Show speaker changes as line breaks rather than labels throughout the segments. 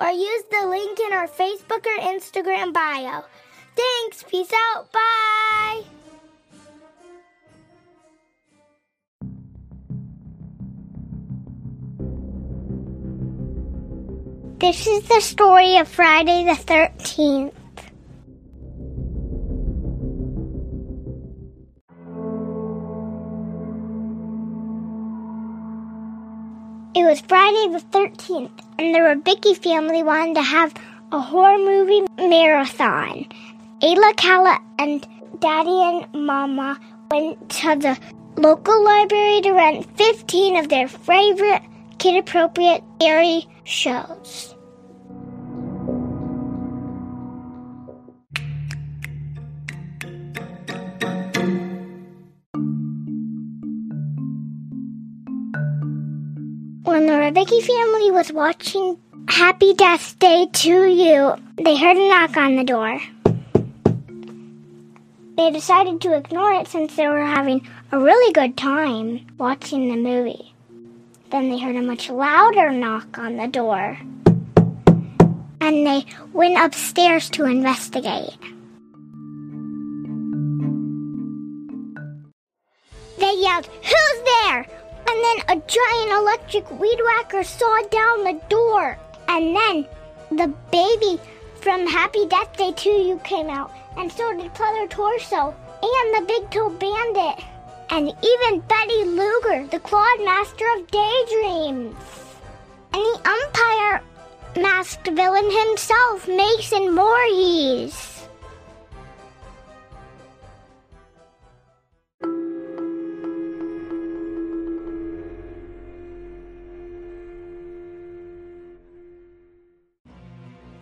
or use the link in our Facebook or Instagram bio. Thanks. Peace out. Bye.
This is the story of Friday the 13th. It was Friday the 13th, and the Rubicki family wanted to have a horror movie marathon. Ayla, Kala, and Daddy and Mama went to the local library to rent 15 of their favorite kid appropriate scary shows. When the Rubicki family was watching Happy Death Day to You, they heard a knock on the door. They decided to ignore it since they were having a really good time watching the movie. Then they heard a much louder knock on the door. And they went upstairs to investigate. They yelled, Who's there? And then a giant electric weed whacker saw down the door. And then the baby from Happy Death Day to You came out, and so did Pleather Torso, and the Big Toe Bandit, and even Betty Luger, the Clawed Master of Daydreams, and the umpire masked villain himself, Mason Voorhees.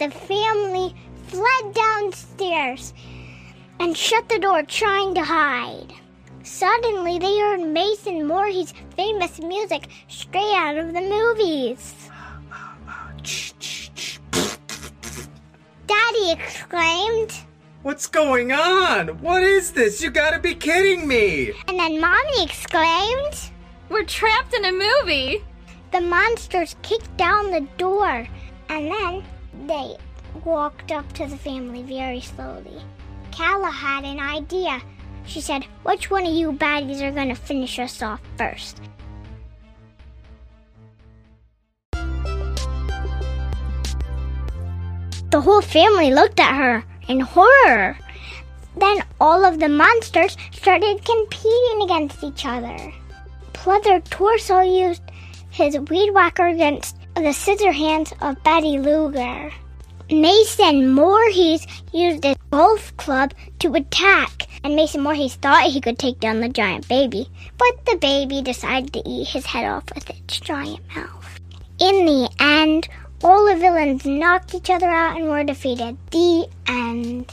The family fled downstairs and shut the door, trying to hide. Suddenly, they heard Mason Voorhees' famous music straight out of the movies. Daddy exclaimed,
What's going on? What is this? You gotta be kidding me!
and then Mommy exclaimed,
We're trapped in a movie.
The monsters kicked down the door, and then they walked up to the family very slowly. Kala had an idea. She said, Which one of you baddies are going to finish us off first? The whole family looked at her in horror. Then all of the monsters started competing against each other. Pleather Torso used his weed whacker against the scissor hands of Betty Luger. Mason Voorhees used his golf club to attack, and Mason Voorhees thought he could take down the giant baby, but the baby decided to eat his head off with its giant mouth. In the end, all the villains knocked each other out and were defeated. The end.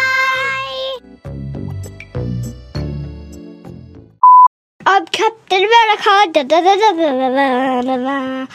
I'm Captain America. Da, da, da, da, da,